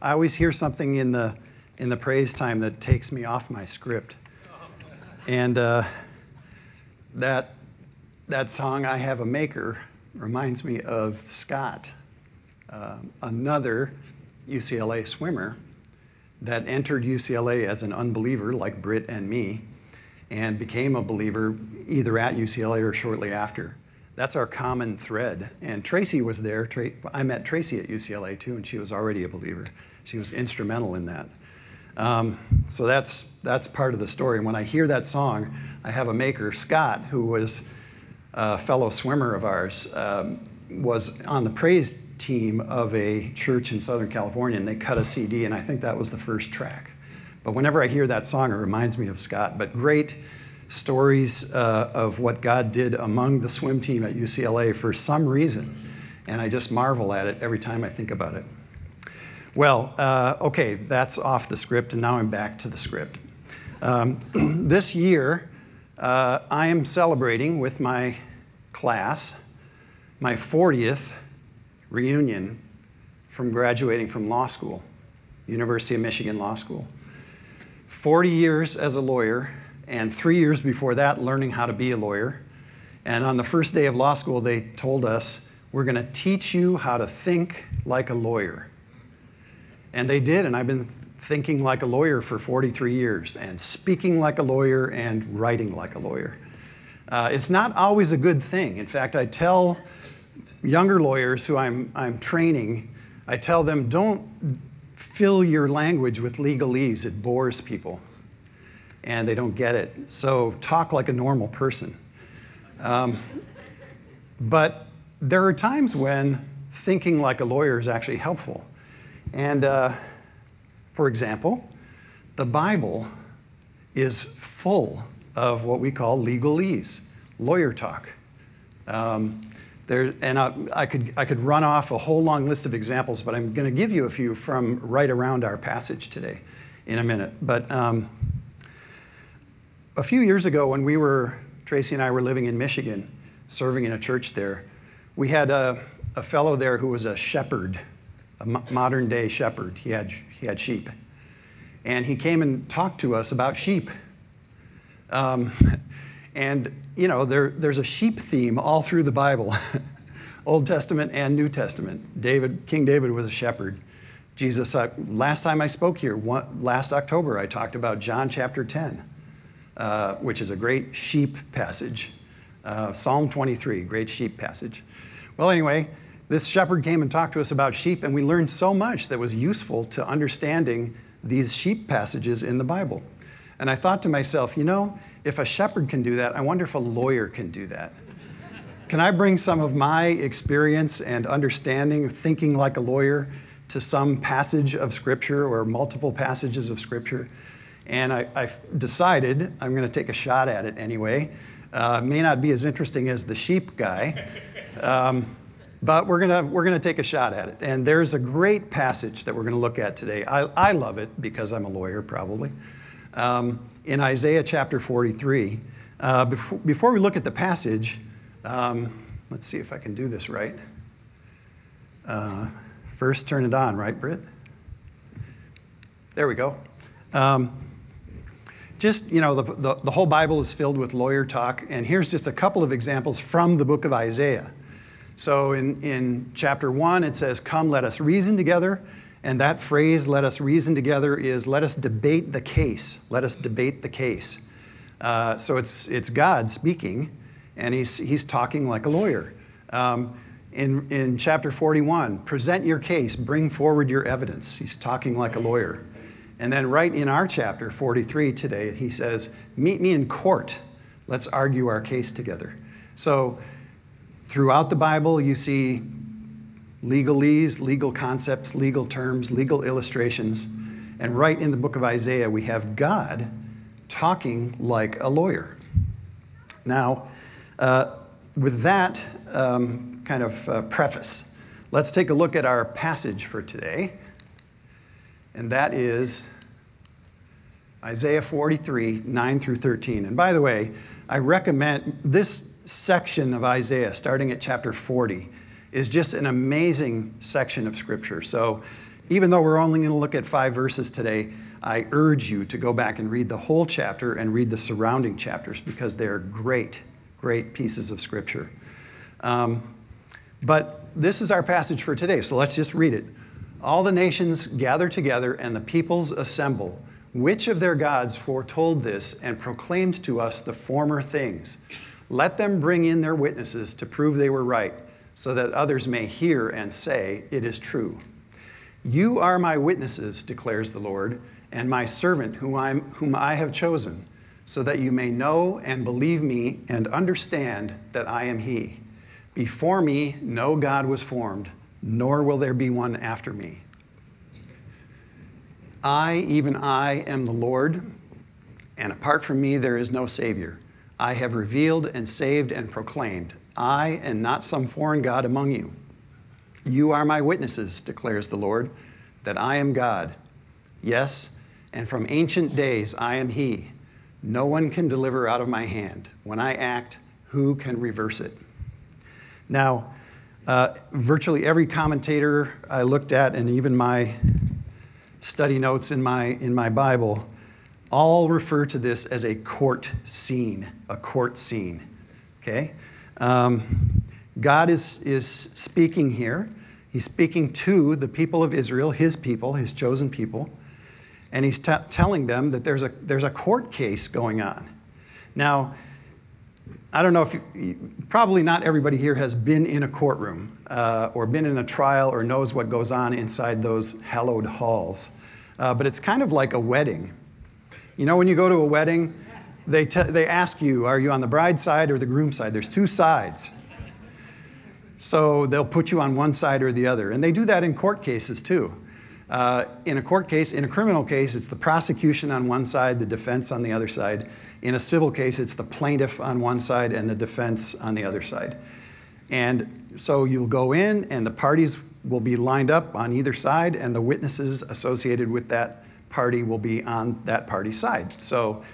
I always hear something in the, in the praise time that takes me off my script. And uh, that, that song, I Have a Maker, reminds me of Scott, uh, another UCLA swimmer that entered UCLA as an unbeliever, like Britt and me, and became a believer either at UCLA or shortly after. That's our common thread. And Tracy was there. I met Tracy at UCLA too, and she was already a believer. She was instrumental in that. Um, so that's, that's part of the story. And when I hear that song, I have a maker, Scott, who was a fellow swimmer of ours, um, was on the praise team of a church in Southern California, and they cut a CD, and I think that was the first track. But whenever I hear that song, it reminds me of Scott. But great stories uh, of what God did among the swim team at UCLA for some reason. And I just marvel at it every time I think about it. Well, uh, okay, that's off the script, and now I'm back to the script. Um, this year, uh, I am celebrating with my class my 40th reunion from graduating from law school, University of Michigan Law School. 40 years as a lawyer, and three years before that, learning how to be a lawyer. And on the first day of law school, they told us, We're going to teach you how to think like a lawyer. And they did, and I've been thinking like a lawyer for 43 years, and speaking like a lawyer, and writing like a lawyer. Uh, it's not always a good thing. In fact, I tell younger lawyers who I'm, I'm training, I tell them don't fill your language with legalese, it bores people and they don't get it. So talk like a normal person. Um, but there are times when thinking like a lawyer is actually helpful. And uh, for example, the Bible is full of what we call legalese, lawyer talk. Um, there, and I, I, could, I could run off a whole long list of examples, but I'm going to give you a few from right around our passage today in a minute. But um, a few years ago, when we were, Tracy and I were living in Michigan, serving in a church there, we had a, a fellow there who was a shepherd, a modern day shepherd. He had, he had sheep. And he came and talked to us about sheep. Um, And, you know, there, there's a sheep theme all through the Bible Old Testament and New Testament. David, King David was a shepherd. Jesus, I, last time I spoke here, one, last October, I talked about John chapter 10, uh, which is a great sheep passage. Uh, Psalm 23, great sheep passage. Well, anyway, this shepherd came and talked to us about sheep, and we learned so much that was useful to understanding these sheep passages in the Bible. And I thought to myself, you know, if a shepherd can do that, I wonder if a lawyer can do that. Can I bring some of my experience and understanding, thinking like a lawyer, to some passage of Scripture or multiple passages of Scripture? And I, have decided I'm going to take a shot at it anyway. Uh, may not be as interesting as the sheep guy, um, but we're going to we're to take a shot at it. And there's a great passage that we're going to look at today. I, I love it because I'm a lawyer, probably um, in Isaiah chapter 43. Uh, before, before, we look at the passage, um, let's see if I can do this right. Uh, first, turn it on, right, Britt? There we go. Um, just, you know, the, the, the, whole Bible is filled with lawyer talk, and here's just a couple of examples from the book of Isaiah. So in, in chapter 1, it says, Come, let us reason together. And that phrase, let us reason together, is let us debate the case. Let us debate the case. Uh, so it's, it's God speaking, and he's, he's talking like a lawyer. Um, in, in chapter 41, present your case, bring forward your evidence. He's talking like a lawyer. And then, right in our chapter 43 today, he says, Meet me in court. Let's argue our case together. So, throughout the Bible, you see legalese, legal concepts, legal terms, legal illustrations. And right in the book of Isaiah, we have God talking like a lawyer. Now, uh, with that um, kind of uh, preface, let's take a look at our passage for today. And that is Isaiah 43, 9 through 13. And by the way, I recommend this section of Isaiah, starting at chapter 40, is just an amazing section of Scripture. So even though we're only going to look at five verses today, I urge you to go back and read the whole chapter and read the surrounding chapters because they're great, great pieces of scripture. Um, but this is our passage for today, so let's just read it. All the nations gather together and the peoples assemble. Which of their gods foretold this and proclaimed to us the former things? Let them bring in their witnesses to prove they were right, so that others may hear and say, It is true. You are my witnesses, declares the Lord, and my servant whom, I'm, whom I have chosen, so that you may know and believe me and understand that I am He. Before me, no God was formed, nor will there be one after me. I, even I, am the Lord, and apart from me, there is no Savior. I have revealed and saved and proclaimed. I, and not some foreign God among you. You are my witnesses, declares the Lord, that I am God. Yes, and from ancient days I am He. No one can deliver out of my hand. When I act, who can reverse it? Now, uh, virtually every commentator I looked at, and even my study notes in my, in my Bible, all refer to this as a court scene, a court scene. Okay? Um, God is, is speaking here. He's speaking to the people of Israel, his people, his chosen people, and he's t- telling them that there's a, there's a court case going on. Now, I don't know if you, probably not everybody here has been in a courtroom uh, or been in a trial or knows what goes on inside those hallowed halls. Uh, but it's kind of like a wedding. You know, when you go to a wedding, they, te- they ask you, are you on the bride side or the groom side? There's two sides. So they'll put you on one side or the other. And they do that in court cases too. Uh, in a court case, in a criminal case, it's the prosecution on one side, the defense on the other side. In a civil case, it's the plaintiff on one side and the defense on the other side. And so you'll go in, and the parties will be lined up on either side, and the witnesses associated with that party will be on that party's side. So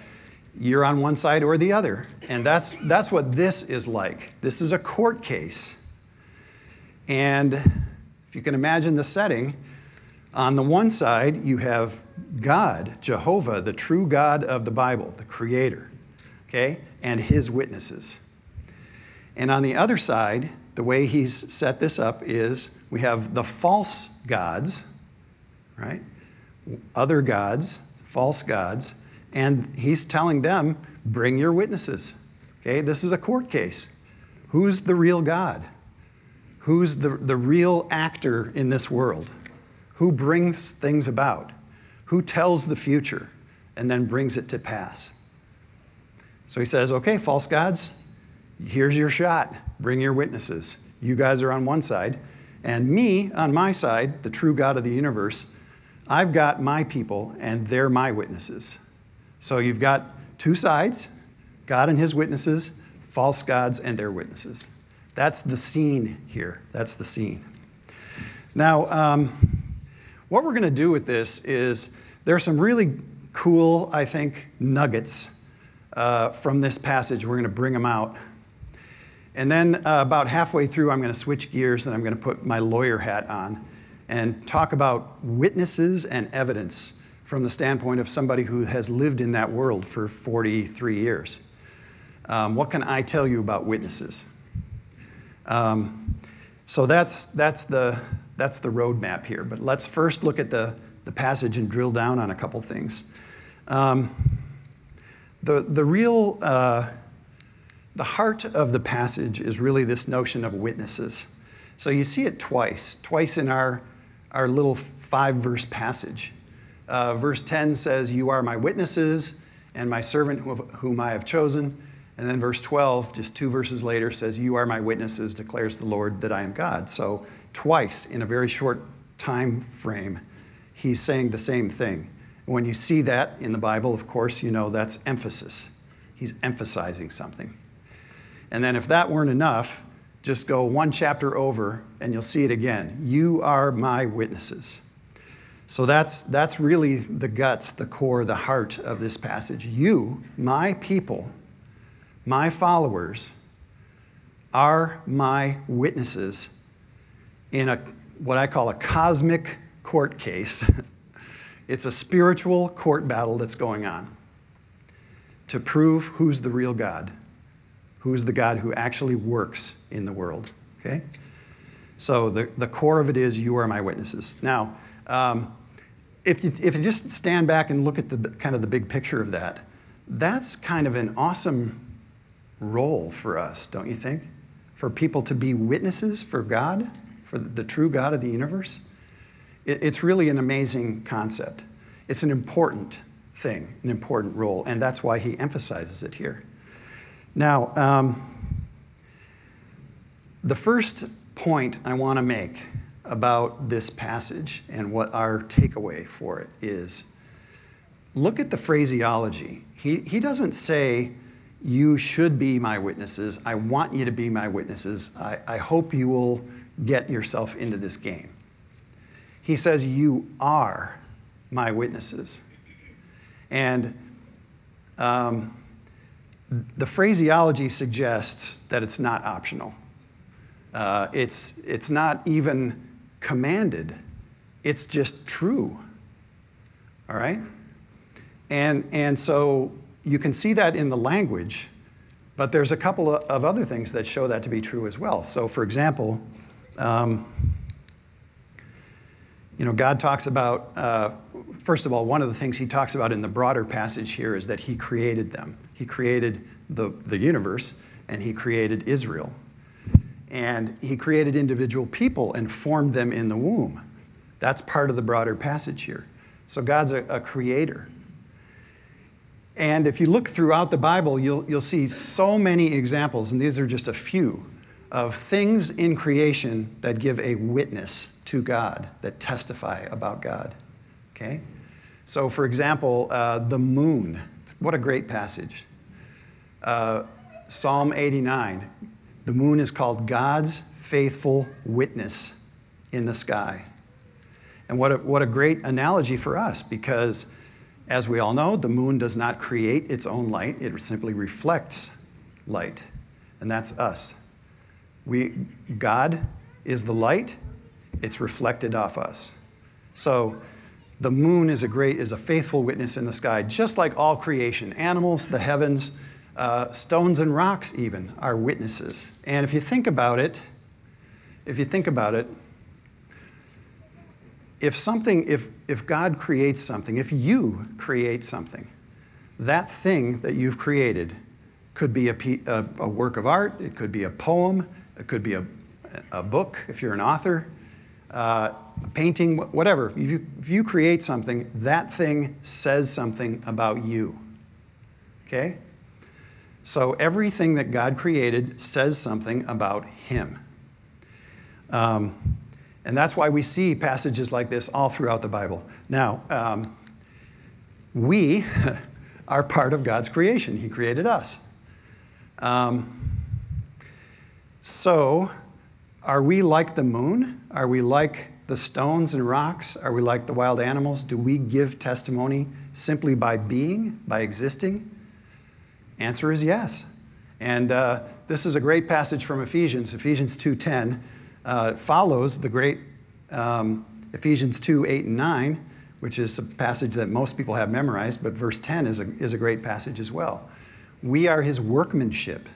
you're on one side or the other. And that's, that's what this is like. This is a court case. And if you can imagine the setting, on the one side, you have God, Jehovah, the true God of the Bible, the Creator, okay, and His witnesses. And on the other side, the way He's set this up is we have the false gods, right? Other gods, false gods, and He's telling them, bring your witnesses. Okay, this is a court case. Who's the real God? Who's the, the real actor in this world? Who brings things about? Who tells the future and then brings it to pass? So he says, okay, false gods, here's your shot. Bring your witnesses. You guys are on one side. And me, on my side, the true God of the universe, I've got my people, and they're my witnesses. So you've got two sides God and his witnesses, false gods and their witnesses. That's the scene here. That's the scene. Now, um, what we're going to do with this is there are some really cool, I think, nuggets uh, from this passage. We're going to bring them out. And then uh, about halfway through, I'm going to switch gears and I'm going to put my lawyer hat on and talk about witnesses and evidence from the standpoint of somebody who has lived in that world for 43 years. Um, what can I tell you about witnesses? Um, so that's, that's the, that's the roadmap here. But let's first look at the, the passage and drill down on a couple things. Um, the, the real, uh, the heart of the passage is really this notion of witnesses. So you see it twice, twice in our, our little five verse passage. Uh, verse 10 says, You are my witnesses and my servant whom I have chosen. And then verse 12, just two verses later, says, You are my witnesses, declares the Lord, that I am God. So twice in a very short time frame, he's saying the same thing. When you see that in the Bible, of course, you know that's emphasis. He's emphasizing something. And then, if that weren't enough, just go one chapter over and you'll see it again. You are my witnesses. So that's, that's really the guts, the core, the heart of this passage. You, my people, my followers, are my witnesses in a, what I call a cosmic court case, it's a spiritual court battle that's going on to prove who's the real God, who's the God who actually works in the world. Okay? So the, the core of it is, you are my witnesses. Now, um, if, you, if you just stand back and look at the kind of the big picture of that, that's kind of an awesome role for us, don't you think? For people to be witnesses for God, for the true God of the universe? It's really an amazing concept. It's an important thing, an important role, and that's why he emphasizes it here. Now, um, the first point I want to make about this passage and what our takeaway for it is look at the phraseology. He, he doesn't say, You should be my witnesses. I want you to be my witnesses. I, I hope you will get yourself into this game. He says, You are my witnesses. And um, the phraseology suggests that it's not optional. Uh, it's, it's not even commanded, it's just true. All right? And, and so you can see that in the language, but there's a couple of other things that show that to be true as well. So, for example, um, you know, God talks about, uh, first of all, one of the things he talks about in the broader passage here is that he created them. He created the, the universe and he created Israel. And he created individual people and formed them in the womb. That's part of the broader passage here. So God's a, a creator. And if you look throughout the Bible, you'll, you'll see so many examples, and these are just a few, of things in creation that give a witness to God, that testify about God. Okay? So, for example, uh, the moon. What a great passage. Uh, Psalm 89 the moon is called God's faithful witness in the sky. And what a, what a great analogy for us because, as we all know, the moon does not create its own light, it simply reflects light. And that's us. We, God is the light, it's reflected off us. So, the moon is a great, is a faithful witness in the sky, just like all creation animals, the heavens, uh, stones and rocks, even, are witnesses. And if you think about it, if you think about it, if something, if, if God creates something, if you create something, that thing that you've created could be a, a, a work of art, it could be a poem, it could be a, a book if you're an author, uh, a painting, whatever. If you, if you create something, that thing says something about you. Okay? So everything that God created says something about Him. Um, and that's why we see passages like this all throughout the Bible. Now, um, we are part of God's creation, He created us. Um, so, are we like the moon? Are we like the stones and rocks? Are we like the wild animals? Do we give testimony simply by being, by existing? Answer is yes. And uh, this is a great passage from Ephesians. Ephesians 2.10 uh, follows the great um, Ephesians 2, 8, and 9, which is a passage that most people have memorized, but verse 10 is a, is a great passage as well. We are his workmanship,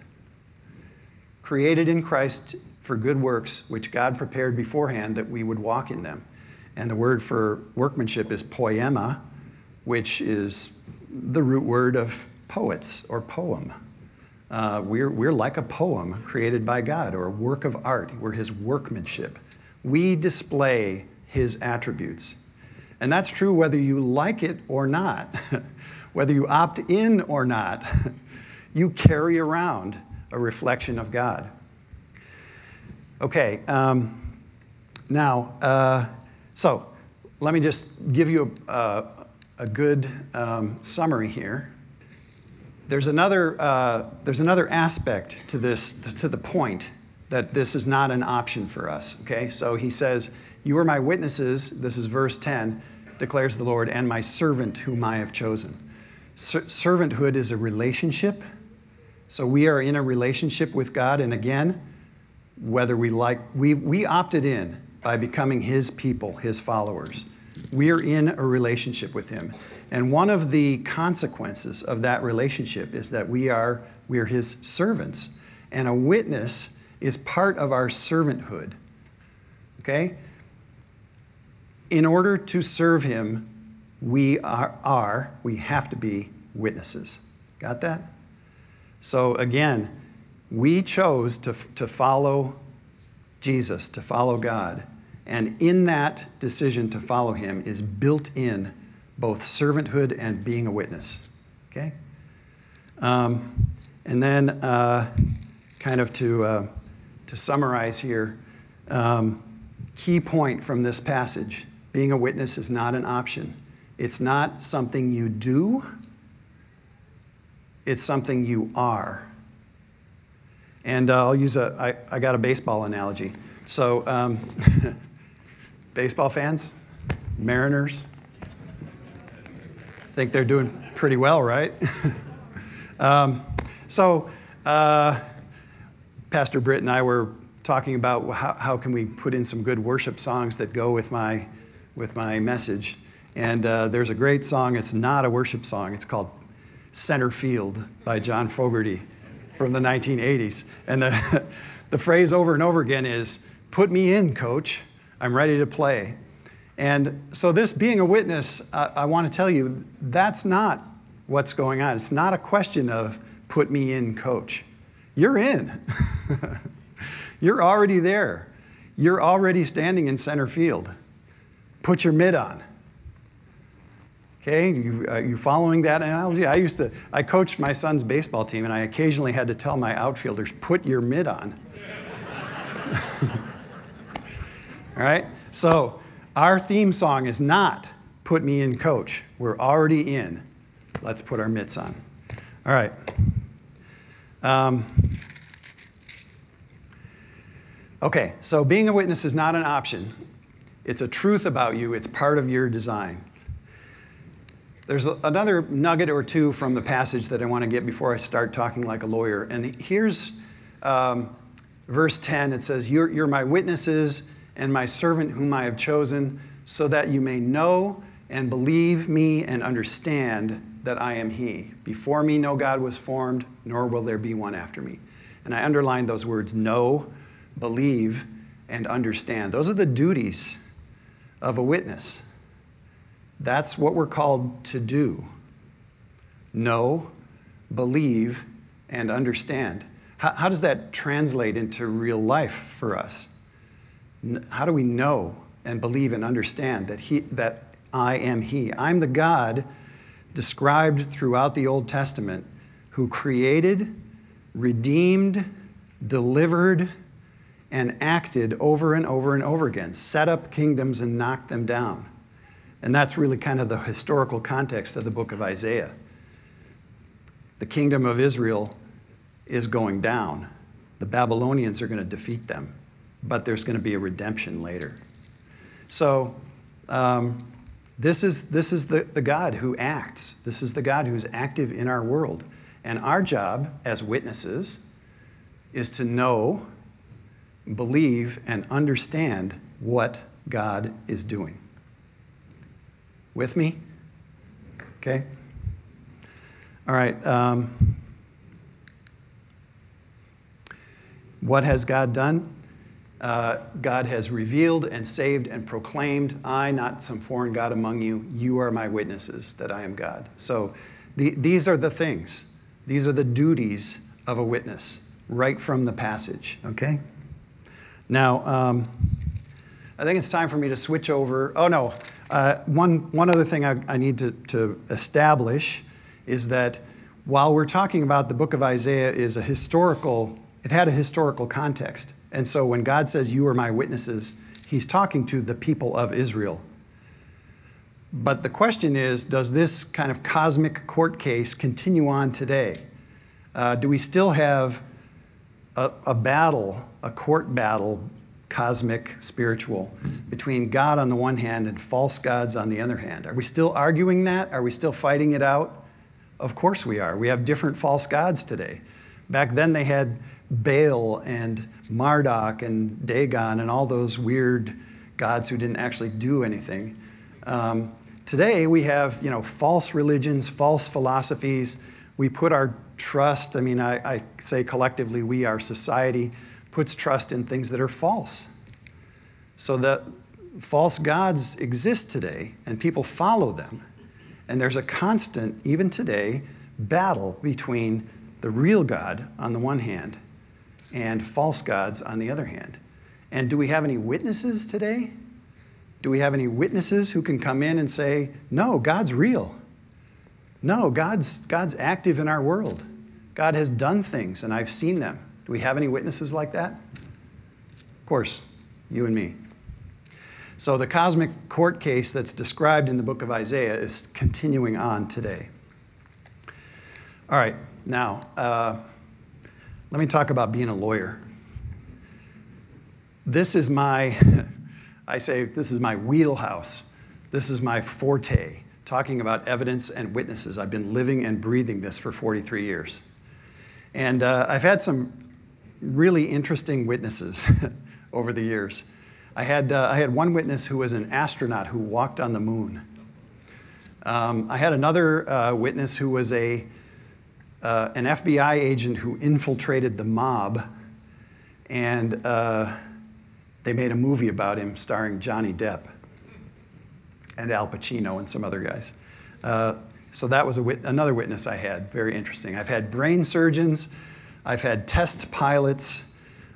created in Christ for good works, which God prepared beforehand that we would walk in them. And the word for workmanship is poema, which is the root word of poets or poem. Uh, we're, we're like a poem created by God or a work of art. We're his workmanship. We display his attributes. And that's true whether you like it or not, whether you opt in or not. you carry around a reflection of God. Okay, um, now, uh, so let me just give you a, a good um, summary here there's another, uh, there's another aspect to this, to the point that this is not an option for us. Okay, so he says, You are my witnesses, this is verse 10, declares the Lord, and my servant whom I have chosen. Ser- servanthood is a relationship. So we are in a relationship with God, and again, whether we like, we, we opted in by becoming His people, His followers. We're in a relationship with Him. And one of the consequences of that relationship is that we are, we are His servants. And a witness is part of our servanthood. Okay? In order to serve Him, we are, are we have to be witnesses. Got that? So again, we chose to, to follow Jesus, to follow God. And in that decision to follow him is built in both servanthood and being a witness. Okay? Um, and then, uh, kind of to, uh, to summarize here, um, key point from this passage being a witness is not an option. It's not something you do, it's something you are. And uh, I'll use a, I, I got a baseball analogy. So, um, baseball fans, Mariners, think they're doing pretty well, right? um, so, uh, Pastor Britt and I were talking about how, how can we put in some good worship songs that go with my, with my message. And uh, there's a great song, it's not a worship song, it's called Center Field by John Fogerty from the 1980s. And the, the phrase over and over again is, Put me in, coach. I'm ready to play. And so, this being a witness, uh, I want to tell you that's not what's going on. It's not a question of put me in, coach. You're in. You're already there. You're already standing in center field. Put your mitt on. Okay, you, uh, you following that analogy? I used to, I coached my son's baseball team, and I occasionally had to tell my outfielders, put your mitt on. All right, so our theme song is not put me in, coach. We're already in. Let's put our mitts on. All right. Um, okay, so being a witness is not an option. It's a truth about you, it's part of your design. There's another nugget or two from the passage that I want to get before I start talking like a lawyer. And here's um, verse 10 it says, you're, you're my witnesses and my servant whom I have chosen, so that you may know and believe me and understand that I am He. Before me, no God was formed, nor will there be one after me. And I underlined those words know, believe, and understand. Those are the duties of a witness. That's what we're called to do know, believe, and understand. How, how, does that translate into real life for us? How do we know and believe and understand that, he, that I am He? I'm the God described throughout the Old Testament who created, redeemed, delivered, and acted over and over and over again, set up kingdoms and knocked them down. And that's really kind of the historical context of the book of Isaiah. The kingdom of Israel is going down. The Babylonians are going to defeat them, but there's going to be a redemption later. So, um, this is, this is the, the God who acts. This is the God who's active in our world. And our job as witnesses is to know, believe, and understand what God is doing. With me? Okay? All right. Um, what has God done? Uh, God has revealed and saved and proclaimed, I, not some foreign God among you, you are my witnesses that I am God. So the, these are the things, these are the duties of a witness, right from the passage, okay? Now, um, I think it's time for me to switch over. Oh, no, uh, one, one other thing I, I need to, to establish is that while we're talking about the book of Isaiah is a historical, it had a historical context. And so when God says, You are my witnesses, he's talking to the people of Israel. But the question is does this kind of cosmic court case continue on today? Uh, do we still have a, a battle, a court battle cosmic, spiritual, between God on the one hand and false gods on the other hand. Are we still arguing that? Are we still fighting it out? Of course we are. We have different false gods today. Back then they had Baal and Marduk and Dagon and all those weird gods who didn't actually do anything. Um, today we have you know false religions, false philosophies. We put our trust. I mean, I, I say collectively, we, our society, puts trust in things that are false. So that false gods exist today, and people follow them. And there's a constant, even today, battle between the real God on the one hand and false gods on the other hand. And do we have any witnesses today? Do we have any witnesses who can come in and say, no, God's real? No, God's, God's active in our world. God has done things, and I've seen them. Do we have any witnesses like that? Of course, you and me. So the cosmic court case that's described in the book of Isaiah is continuing on today. All right, now, uh, let me talk about being a lawyer. This is my, I say, this is my wheelhouse. This is my forte, talking about evidence and witnesses. I've been living and breathing this for 43 years. And uh, I've had some really interesting witnesses over the years. I had, uh, I had one witness who was an astronaut who walked on the moon. Um, I had another uh, witness who was a, uh, an FBI agent who infiltrated the mob, and uh, they made a movie about him starring Johnny Depp and Al Pacino and some other guys. Uh, so that was wit- another witness I had, very interesting. I've had brain surgeons, I've had test pilots,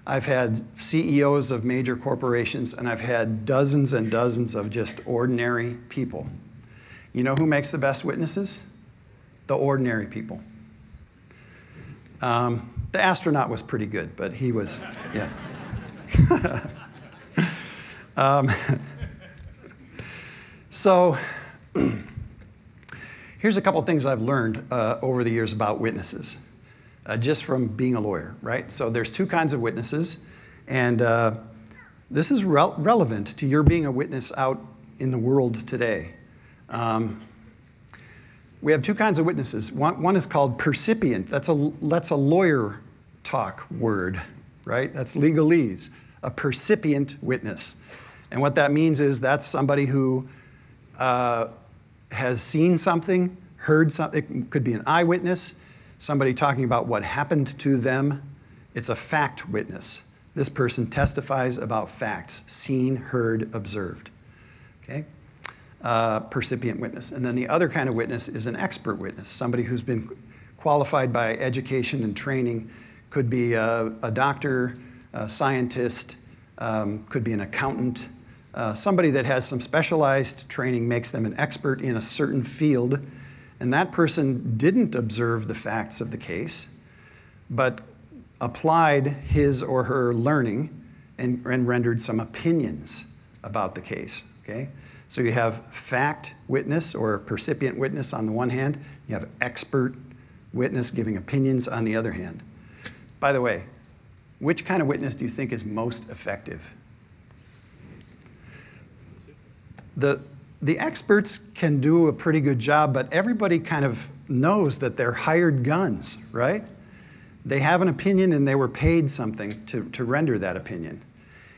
I've had CEOs of major corporations, and I've had dozens and dozens of just ordinary people. You know who makes the best witnesses? The ordinary people. Um, the astronaut was pretty good, but he was, yeah. um, so, here's a couple things I've learned uh, over the years about witnesses uh, just from being a lawyer, right? So there's two kinds of witnesses, and uh, this is re- relevant to your being a witness out in the world today. Um, we have two kinds of witnesses. One, one is called percipient. That's a, that's a lawyer talk word, right? That's legalese, a percipient witness. And what that means is that's somebody who uh, has seen something, heard something, it could be an eyewitness, somebody talking about what happened to them. It's a fact witness. This person testifies about facts seen, heard, observed. Okay? Uh, percipient witness. And then the other kind of witness is an expert witness, somebody who's been qualified by education and training, could be a, a doctor, a scientist, um, could be an accountant. Uh, somebody that has some specialized training makes them an expert in a certain field and that person didn't observe the facts of the case, but applied his or her learning and, and rendered some opinions about the case. Okay? So you have fact witness or percipient witness on the one hand, you have expert witness giving opinions on the other hand. By the way, which kind of witness do you think is most effective? The, the experts can do a pretty good job, but everybody kind of knows that they're hired guns, right? They have an opinion and they were paid something to, to render that opinion.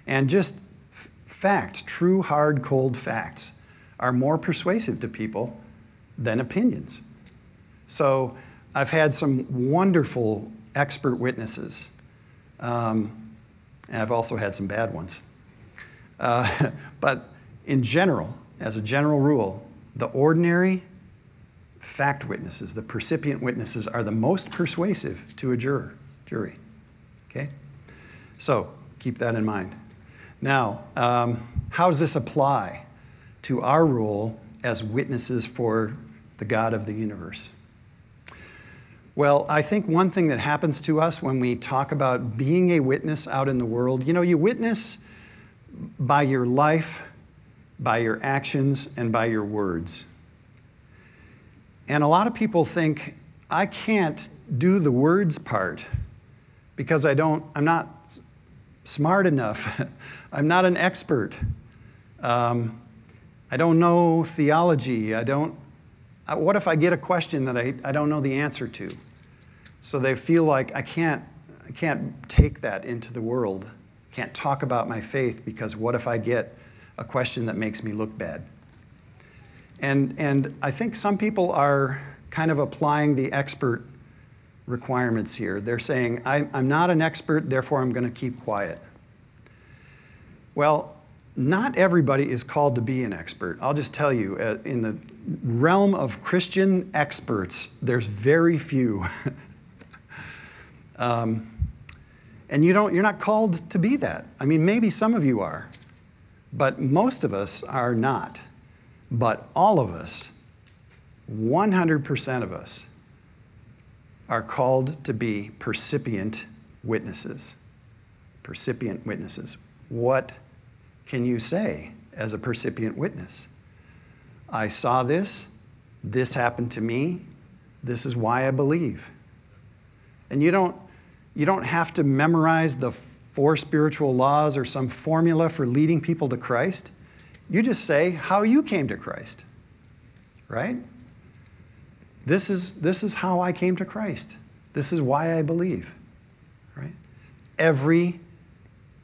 And just f- fact, true, hard, cold facts, are more persuasive to people than opinions. So I've had some wonderful expert witnesses, um, and I've also had some bad ones. Uh, but in general, as a general rule, the ordinary fact witnesses, the percipient witnesses, are the most persuasive to a juror, jury. Okay? So keep that in mind. Now, um, how does this apply to our role as witnesses for the God of the universe? Well, I think one thing that happens to us when we talk about being a witness out in the world, you know, you witness by your life by your actions and by your words. And a lot of people think, I can't do the words part because I don't, I'm not smart enough. I'm not an expert. Um, I don't know theology. I don't, what if I get a question that I, I don't know the answer to? So they feel like I can't, I can't take that into the world. Can't talk about my faith because what if I get a question that makes me look bad. And, and I think some people are kind of applying the expert requirements here. They're saying, I, am not an expert, therefore I'm going to keep quiet. Well, not everybody is called to be an expert. I'll just tell you, uh, in the realm of Christian experts, there's very few. um, and you don't, you're not called to be that. I mean, maybe some of you are, but most of us are not. But all of us, 100% of us, are called to be percipient witnesses. Percipient witnesses. What can you say as a percipient witness? I saw this, this happened to me, this is why I believe. And you don't, you don't have to memorize the four spiritual laws or some formula for leading people to Christ. You just say how you came to Christ, right? This is, this is how I came to Christ. This is why I believe, right? Every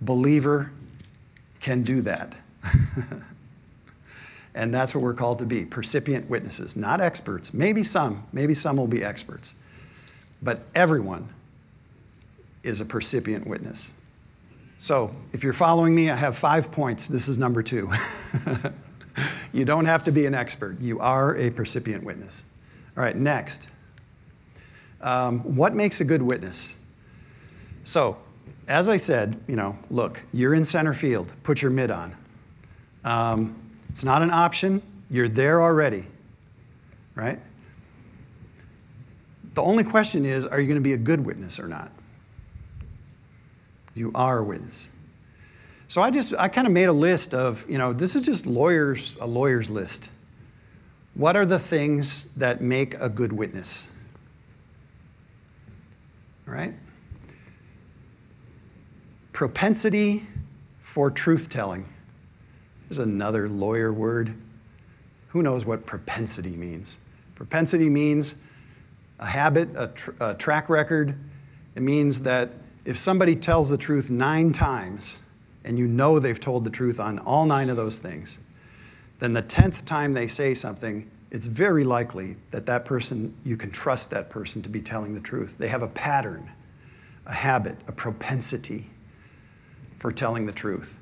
believer can do that. and that's what we're called to be percipient witnesses, not experts. Maybe some, maybe some will be experts. But everyone is a percipient witness. So, if you're following me, I have five points. This is number two. you don't have to be an expert, you are a percipient witness. All right, next. Um, what makes a good witness? So, as I said, you know, look, you're in center field, put your mid on. Um, it's not an option, you're there already, right? The only question is are you going to be a good witness or not? You are a witness. So I just I kind of made a list of, you know, this is just lawyers a lawyer's list. What are the things that make a good witness? All right? Propensity for truth telling. There's another lawyer word. Who knows what propensity means? Propensity means a habit, a, tr- a track record. It means that if somebody tells the truth nine times and you know they've told the truth on all nine of those things, then the tenth time they say something, it's very likely that that person, you can trust that person to be telling the truth. They have a pattern, a habit, a propensity for telling the truth.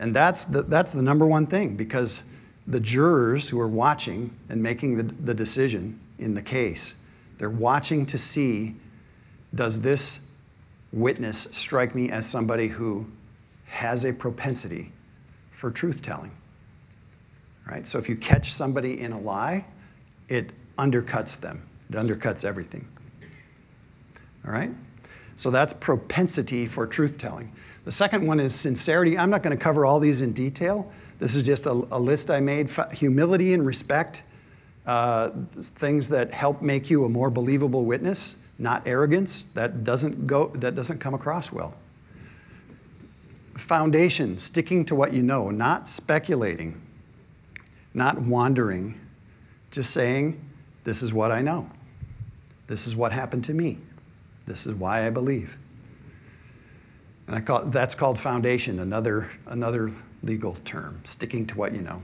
And that's the, that's the number one thing because the jurors who are watching and making the, the decision in the case, they're watching to see does this witness strike me as somebody who has a propensity for truth telling? Right? So if you catch somebody in a lie, it undercuts them. It undercuts everything. All right? So that's propensity for truth telling. The second one is sincerity. I'm not going to cover all these in detail. This is just a, a list I made. Humility and respect, uh, things that help make you a more believable witness, not arrogance. That doesn't, go, that doesn't come across well. Foundation, sticking to what you know, not speculating not wandering, just saying, This is what I know. This is what happened to me. This is why I believe. And I call, that's called foundation, another, another legal term, sticking to what you know.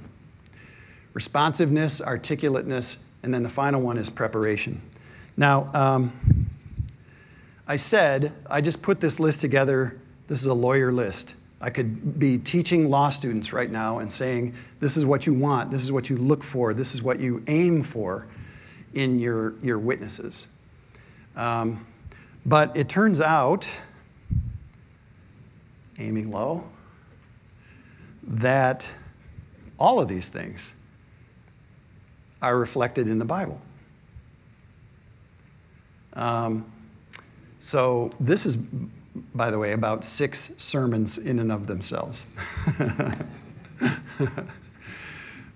Responsiveness, articulateness, and then the final one is preparation. Now, um, I said, I just put this list together. This is a lawyer list. I could be teaching law students right now and saying, this is what you want, this is what you look for, this is what you aim for in your, your witnesses. Um, but it turns out, aiming low, that all of these things are reflected in the Bible. Um, so this is by the way, about six sermons in and of themselves.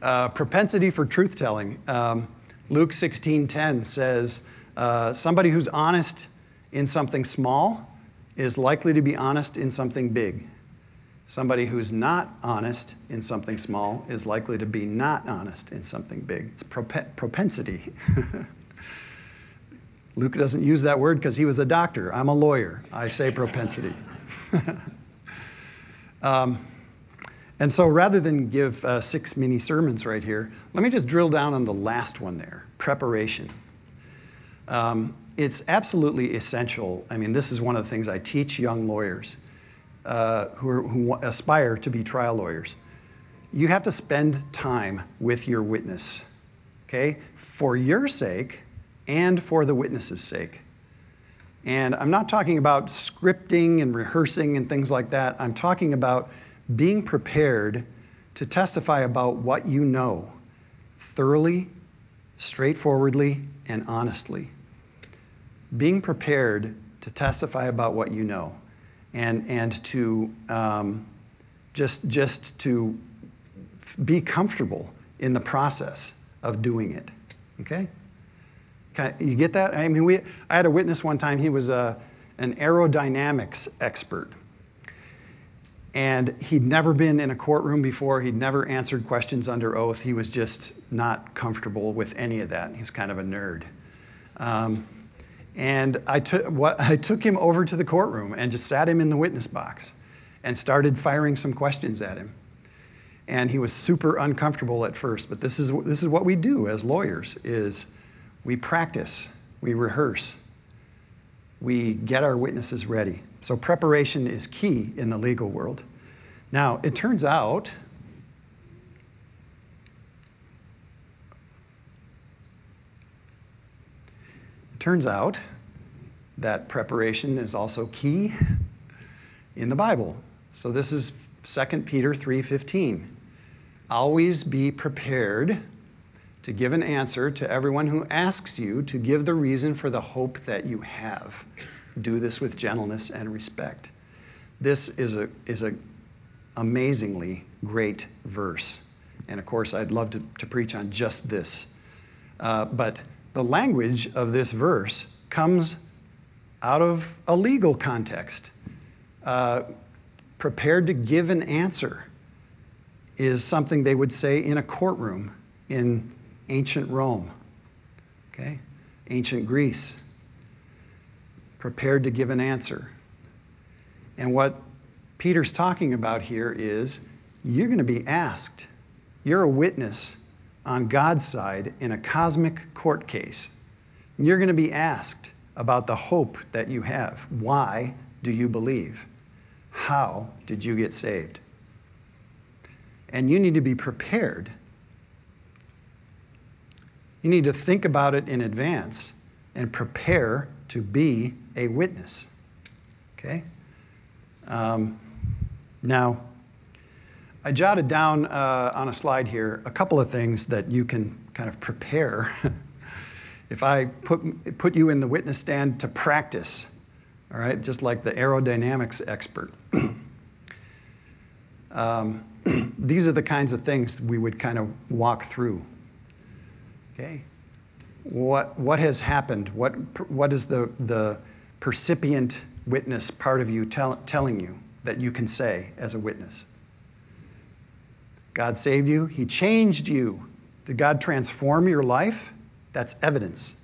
uh, propensity for truth telling. Um, Luke 16:10 says, uh, "Somebody who's honest in something small is likely to be honest in something big. Somebody who's not honest in something small is likely to be not honest in something big. It's prop- propensity." Luke doesn't use that word because he was a doctor. I'm a lawyer. I say propensity. um, And so rather than give uh, six mini sermons right here, let me just drill down on the last one there preparation. Um, it's absolutely essential. I mean, this is one of the things I teach young lawyers uh, who, are, who aspire to be trial lawyers. You have to spend time with your witness, okay, for your sake and for the witness's sake. And I'm not talking about scripting and rehearsing and things like that. I'm talking about being prepared to testify about what you know thoroughly, straightforwardly, and honestly. Being prepared to testify about what you know and, and to um, just, just to be comfortable in the process of doing it. Okay? You get that? I mean, we, I had a witness one time, he was a, uh, an aerodynamics expert. And he'd never been in a courtroom before. He'd never answered questions under oath. He was just not comfortable with any of that. He was kind of a nerd. Um, and I took, what, I took him over to the courtroom and just sat him in the witness box and started firing some questions at him. And he was super uncomfortable at first, but this is, this is what we do as lawyers is we practice, we rehearse, we get our witnesses ready. So preparation is key in the legal world. Now, it turns out it turns out that preparation is also key in the Bible. So this is 2 Peter 3:15. Always be prepared to give an answer to everyone who asks you to give the reason for the hope that you have. Do this with gentleness and respect. This is a is a amazingly great verse. And of course, I'd love to, to preach on just this. Uh, but the language of this verse comes out of a legal context. Uh, prepared to give an answer is something they would say in a courtroom in ancient Rome, okay? Ancient Greece. Prepared to give an answer. And what Peter's talking about here is you're going to be asked. You're a witness on God's side in a cosmic court case. And You're going to be asked about the hope that you have. Why do you believe? How did you get saved? And you need to be prepared. You need to think about it in advance and prepare to be a witness. Okay? Um, now, I jotted down uh, on a slide here a couple of things that you can kind of prepare. if I put, put you in the witness stand to practice, all right, just like the aerodynamics expert. um, these are the kinds of things we would kind of walk through. Okay? What, what has happened? What, what is the, the percipient witness part of you tell, telling you? that you can say as a witness. God saved you, He changed you. Did God transform your life? That's evidence.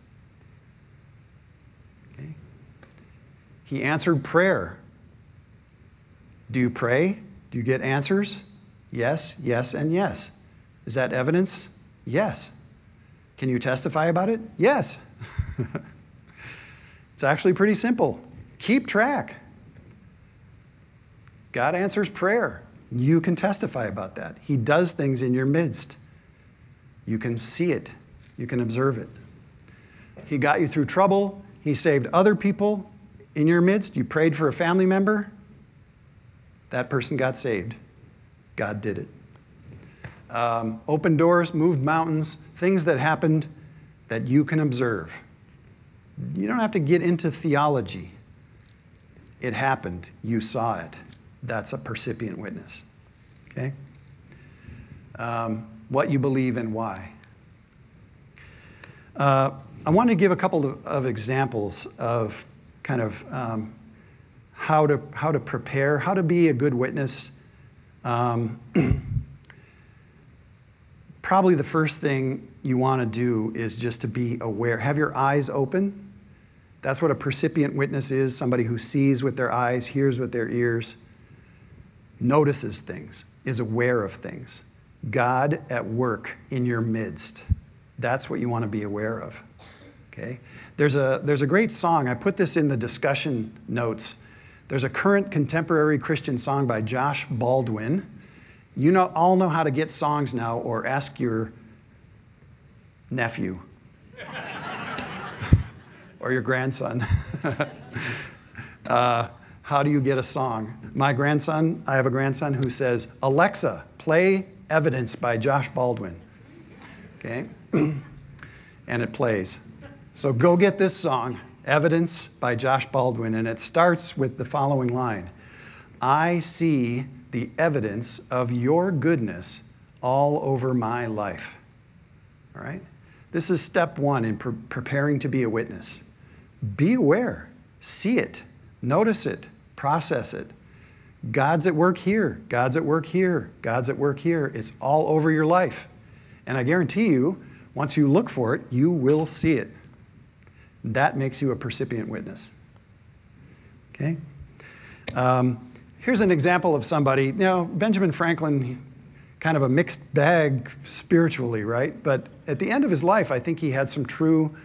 Okay. He answered prayer. Do you pray? Do you get answers? Yes, yes, and yes. Is that evidence? Yes. Can you testify about it? Yes. it's actually pretty simple. Keep track. God answers prayer. You can testify about that. He does things in your midst. You can see it, you can observe it. He got you through trouble, He saved other people in your midst. You prayed for a family member, that person got saved. God did it. Um, open doors, moved mountains, things that happened that you can observe. You don't have to get into theology. It happened, you saw it that's a percipient witness. Okay? Um, what you believe and why. Uh, I want to give a couple of, of examples of kind of um, how, to, how to prepare, how to be a good witness. Um, probably the first thing you want to do is just to be aware. Have your eyes open. That's what a percipient witness is somebody who sees with their eyes, hears with their ears notices things, is aware of things. God at work in your midst. That's what you want to be aware of. Okay? There's a, there's a great song. I put this in the discussion notes. There's a current contemporary Christian song by Josh Baldwin. You know, all know how to get songs now, or ask your nephew or your grandson. uh, how do you get a song? My grandson, I have a grandson who says, Alexa, play Evidence by Josh Baldwin. Okay? and it plays. So go get this song, Evidence by Josh Baldwin, and it starts with the following line I see the evidence of your goodness all over my life. All right? This is step one in pre- preparing to be a witness. Be aware, see it, notice it, process it. God's at work here, God's at work here, God's at work here. It's all over your life. And I guarantee you, once you look for it, you will see it. That makes you a percipient witness. Okay? Um, here's an example of somebody. Know, Benjamin Franklin, kind of a mixed bag spiritually, right? But at the end of his life, I think he had some true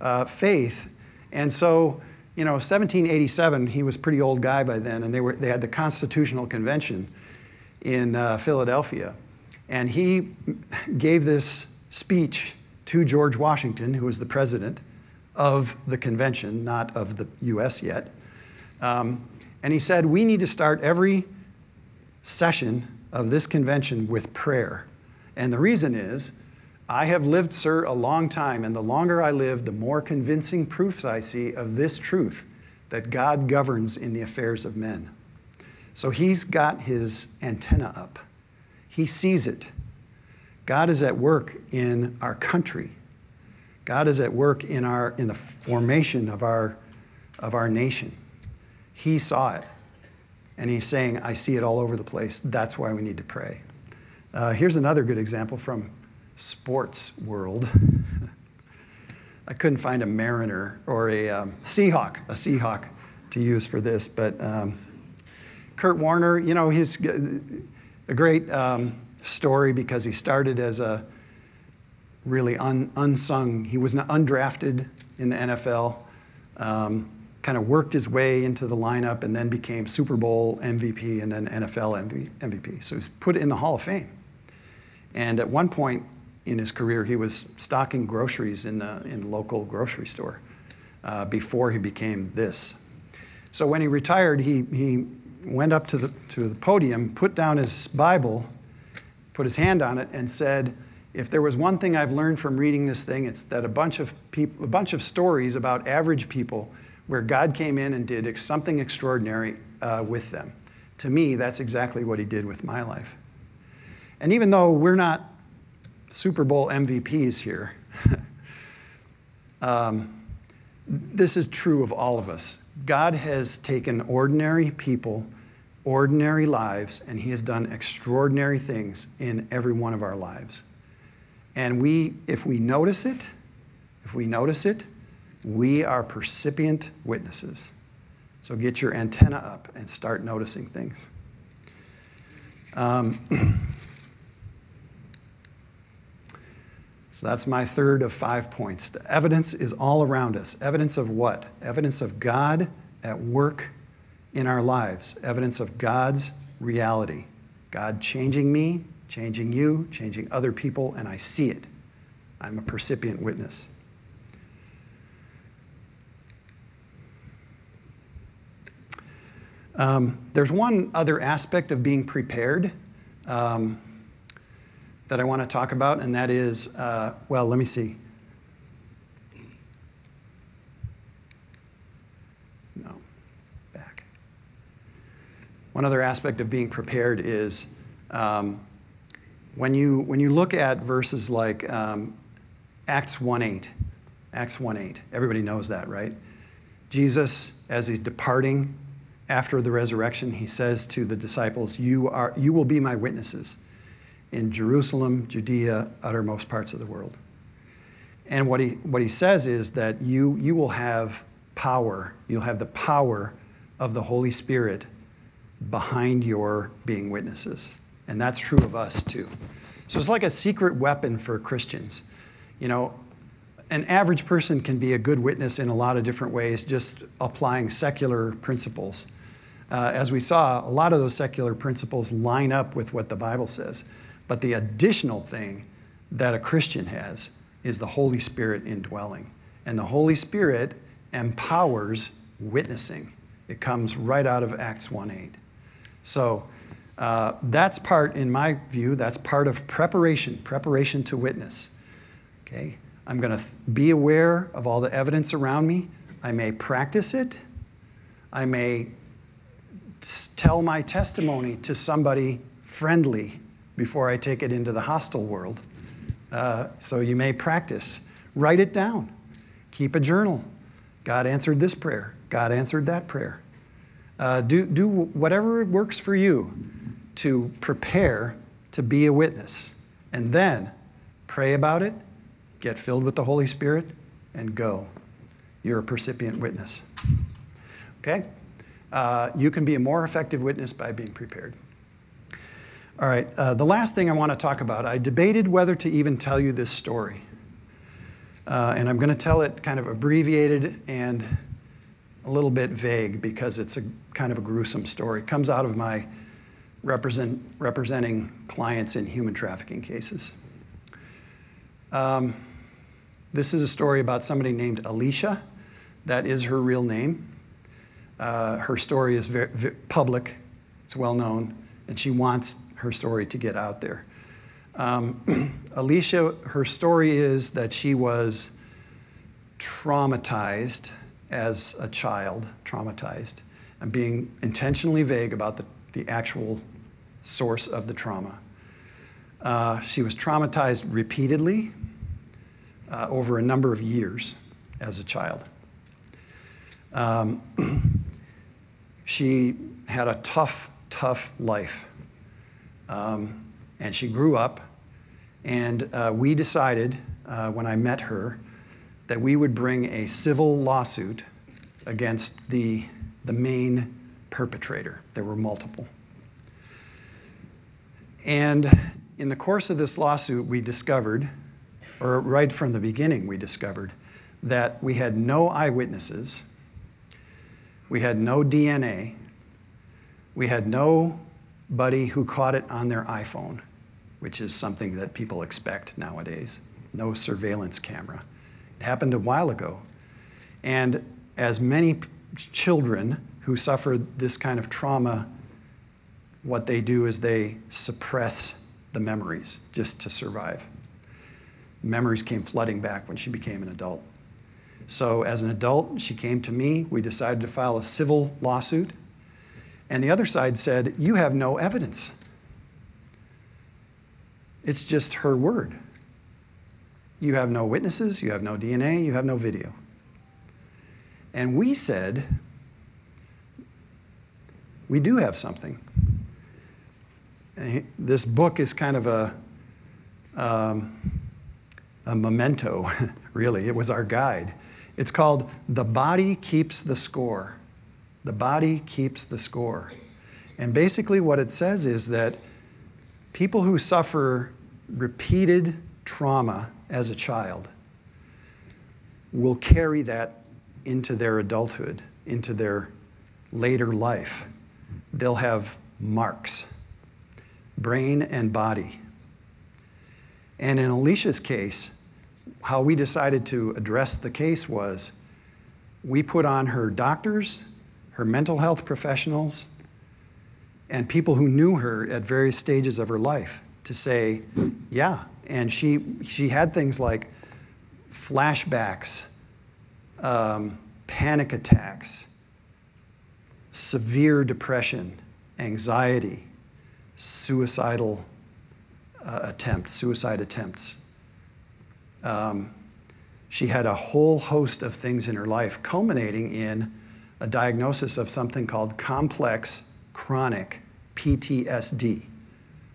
uh, faith. And so, you know, 1787, he was pretty old guy by then, and they, were, they had the Constitutional Convention in uh, Philadelphia. And he gave this speech to George Washington, who was the president of the convention, not of the US yet. Um, and he said, We need to start every session of this convention with prayer. And the reason is, I have lived, sir, a long time, and the longer I live, the more convincing proofs I see of this truth that God governs in the affairs of men. So he's got his antenna up, he sees it. God is at work in our country. God is at work in, our, in the formation of our, of our nation. He saw it. And he's saying, I see it all over the place. That's why we need to pray. Uh, here's another good example from sports world. I couldn't find a Mariner or a um, Seahawk, a Seahawk to use for this, but um, Kurt Warner, you know, he's a great um, story because he started as a really un, unsung, he was undrafted in the NFL, um, kind of worked his way into the lineup and then became Super Bowl MVP and then NFL MVP. So he's put in the Hall of Fame. And at one point in his career, he was stocking groceries in the, in the local grocery store uh, before he became this. So when he retired, he, he went up to the, to the podium, put down his Bible, put his hand on it, and said, if there was one thing I've learned from reading this thing, it's that a bunch of people, a bunch of stories about average people where God came in and did something extraordinary uh, with them. To me, that's exactly what he did with my life. And even though we're not Super Bowl MVPs here, um, this is true of all of us. God has taken ordinary people, ordinary lives, and He has done extraordinary things in every one of our lives. And we, if we notice it, if we notice it, we are percipient witnesses. So get your antenna up and start noticing things. Um, so that's my third of five points. The evidence is all around us. Evidence of what? Evidence of God at work in our lives. Evidence of God's reality. God changing me, changing you, changing other people, and I see it. I'm a percipient witness. Um, there's one other aspect of being prepared um, that I want to talk about, and that is uh, well, let me see. No, back. One other aspect of being prepared is um, when, you, when you look at verses like um, Acts 1 8, Acts 1 8, everybody knows that, right? Jesus, as he's departing after the resurrection, he says to the disciples, You, are, you will be my witnesses in Jerusalem, Judea, uttermost parts of the world. And what he, what he says is that you, you will have power, you'll have the power of the Holy Spirit behind your being witnesses. And that's true of us too. So it's like a secret weapon for Christians. You know, an average person can be a good witness in a lot of different ways, just applying secular principles. Uh, as we saw, a lot of those secular principles line up with what the Bible says. But the additional thing that a Christian has is the Holy Spirit indwelling. And the Holy Spirit empowers witnessing. It comes right out of Acts 1 8. So uh, that's part, in my view, that's part of preparation, preparation to witness. Okay? I'm going to th- be aware of all the evidence around me. I may practice it. I may tell my testimony to somebody friendly before I take it into the hostile world. Uh, so you may practice. Write it down. Keep a journal. God answered this prayer. God answered that prayer. Uh, do, do whatever works for you to prepare to be a witness. And then pray about it, get filled with the Holy Spirit, and go. You're a percipient witness. Okay? Uh, you can be a more effective witness by being prepared. All right, uh, the last thing I want to talk about, I debated whether to even tell you this story. Uh, and I'm going to tell it kind of abbreviated and a little bit vague because it's a kind of a gruesome story. It comes out of my represent, representing clients in human trafficking cases. Um, this is a story about somebody named Alicia. That is her real name. Uh, her story is very, very public, it's well known, and she wants her story to get out there. Um, Alicia, her story is that she was traumatized as a child, traumatized. I'm being intentionally vague about the, the actual source of the trauma. Uh, she was traumatized repeatedly uh, over a number of years as a child. Um, she had a tough, tough life. Um, and she grew up, and uh, we decided uh, when I met her that we would bring a civil lawsuit against the, the main perpetrator. There were multiple. And in the course of this lawsuit, we discovered, or right from the beginning, we discovered that we had no eyewitnesses, we had no DNA, we had nobody who caught it on their iPhone, which is something that people expect nowadays, no surveillance camera. It happened a while ago. And as many children who suffer this kind of trauma what they do is they suppress the memories just to survive. Memories came flooding back when she became an adult. So, as an adult, she came to me. We decided to file a civil lawsuit. And the other side said, You have no evidence. It's just her word. You have no witnesses, you have no DNA, you have no video. And we said, We do have something this book is kind of a, um, a memento, really. It was our guide. It's called The Body Keeps the Score. The Body Keeps the Score. And basically, what it says is that people who suffer repeated trauma as a child will carry that into their adulthood, into their later life. They'll have marks brain and body. And in Alicia's case, how we decided to address the case was we put on her doctors, her mental health professionals, and people who knew her at various stages of her life to say, yeah. And she, she had things like flashbacks, um, panic attacks, severe depression, anxiety, suicidal uh, attempts, suicide attempts. Um, she had a whole host of things in her life, culminating in a diagnosis of something called complex chronic PTSD,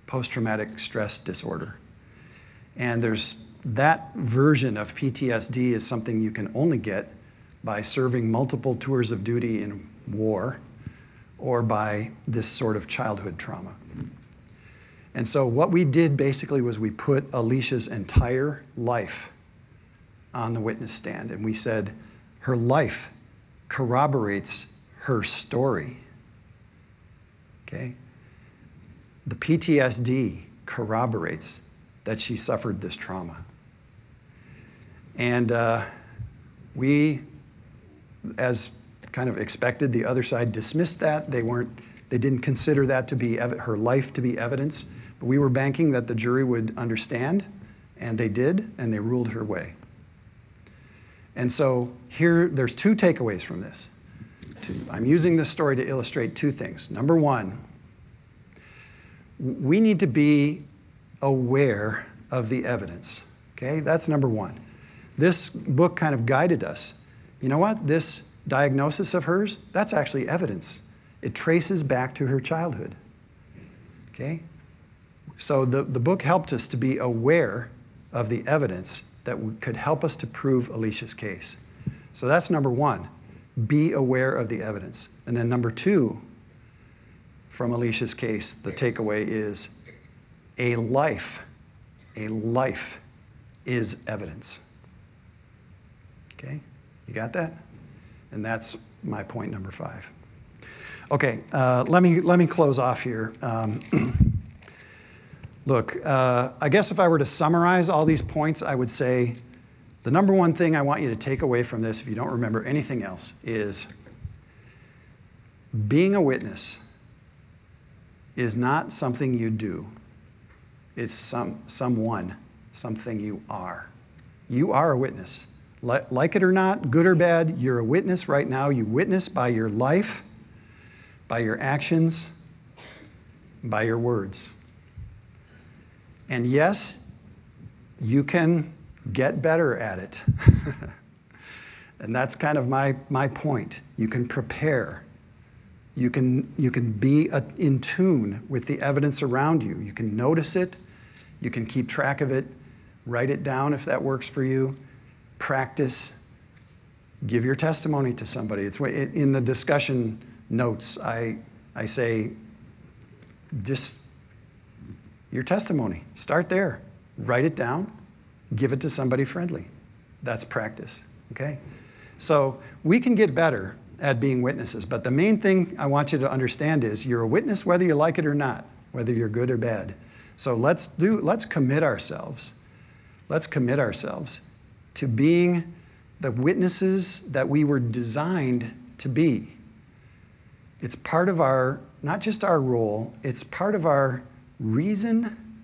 post traumatic stress disorder. And there's that version of PTSD is something you can only get by serving multiple tours of duty in war or by this sort of childhood trauma. And so, what we did basically was we put Alicia's entire life on the witness stand, and we said, her life corroborates her story. Okay? The PTSD corroborates that she suffered this trauma. And uh, we, as kind of expected, the other side dismissed that. They weren't, they didn't consider that to be ev- her life to be evidence. But we were banking that the jury would understand, and they did, and they ruled her way. And so here, there's two takeaways from this. I'm using this story to illustrate two things. Number one, we need to be aware of the evidence. Okay, that's number one. This book kind of guided us. You know what? This diagnosis of hers, that's actually evidence. It traces back to her childhood. Okay? So the, the book helped us to be aware of the evidence that could help us to prove Alicia's case. So that's number one be aware of the evidence. And then number two, from Alicia's case, the takeaway is a life, a life is evidence. Okay? You got that? And that's my point number five. Okay, uh, let, me, let me close off here. Um, look, uh, I guess if I were to summarize all these points, I would say the number one thing I want you to take away from this, if you don't remember anything else, is being a witness is not something you do, it's some, someone, something you are. You are a witness. Like it or not, good or bad, you're a witness right now. You witness by your life, by your actions, by your words. And yes, you can get better at it. and that's kind of my, my point. You can prepare. You can, you can be a, in tune with the evidence around you. You can notice it. You can keep track of it. Write it down if that works for you practice, give your testimony to somebody. It's in the discussion notes, I, I say, just your testimony. Start there. Write it down. Give it to somebody friendly. That's practice. Okay? So we can get better at being witnesses, but the main thing I want you to understand is you're a witness whether you like it or not, whether you're good or bad. So let's do let's commit ourselves. Let's commit ourselves to being the witnesses that we were designed to be. It's part of our, not just our role, it's part of our reason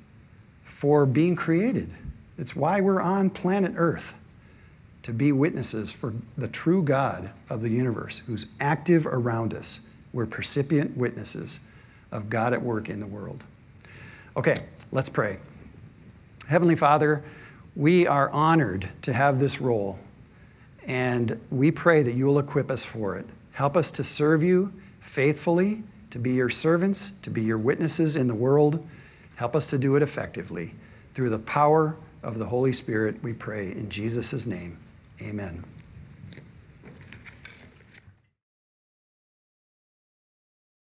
for being created. It's why we're on planet Earth to be witnesses for the true God of the universe who's active around us. We're percipient witnesses of God at work in the world. Okay, let's pray. Heavenly Father, we are honored to have this role, and we pray that you will equip us for it. Help us to serve you faithfully, to be your servants, to be your witnesses in the world. Help us to do it effectively. Through the power of the Holy Spirit, we pray in Jesus' name. Amen.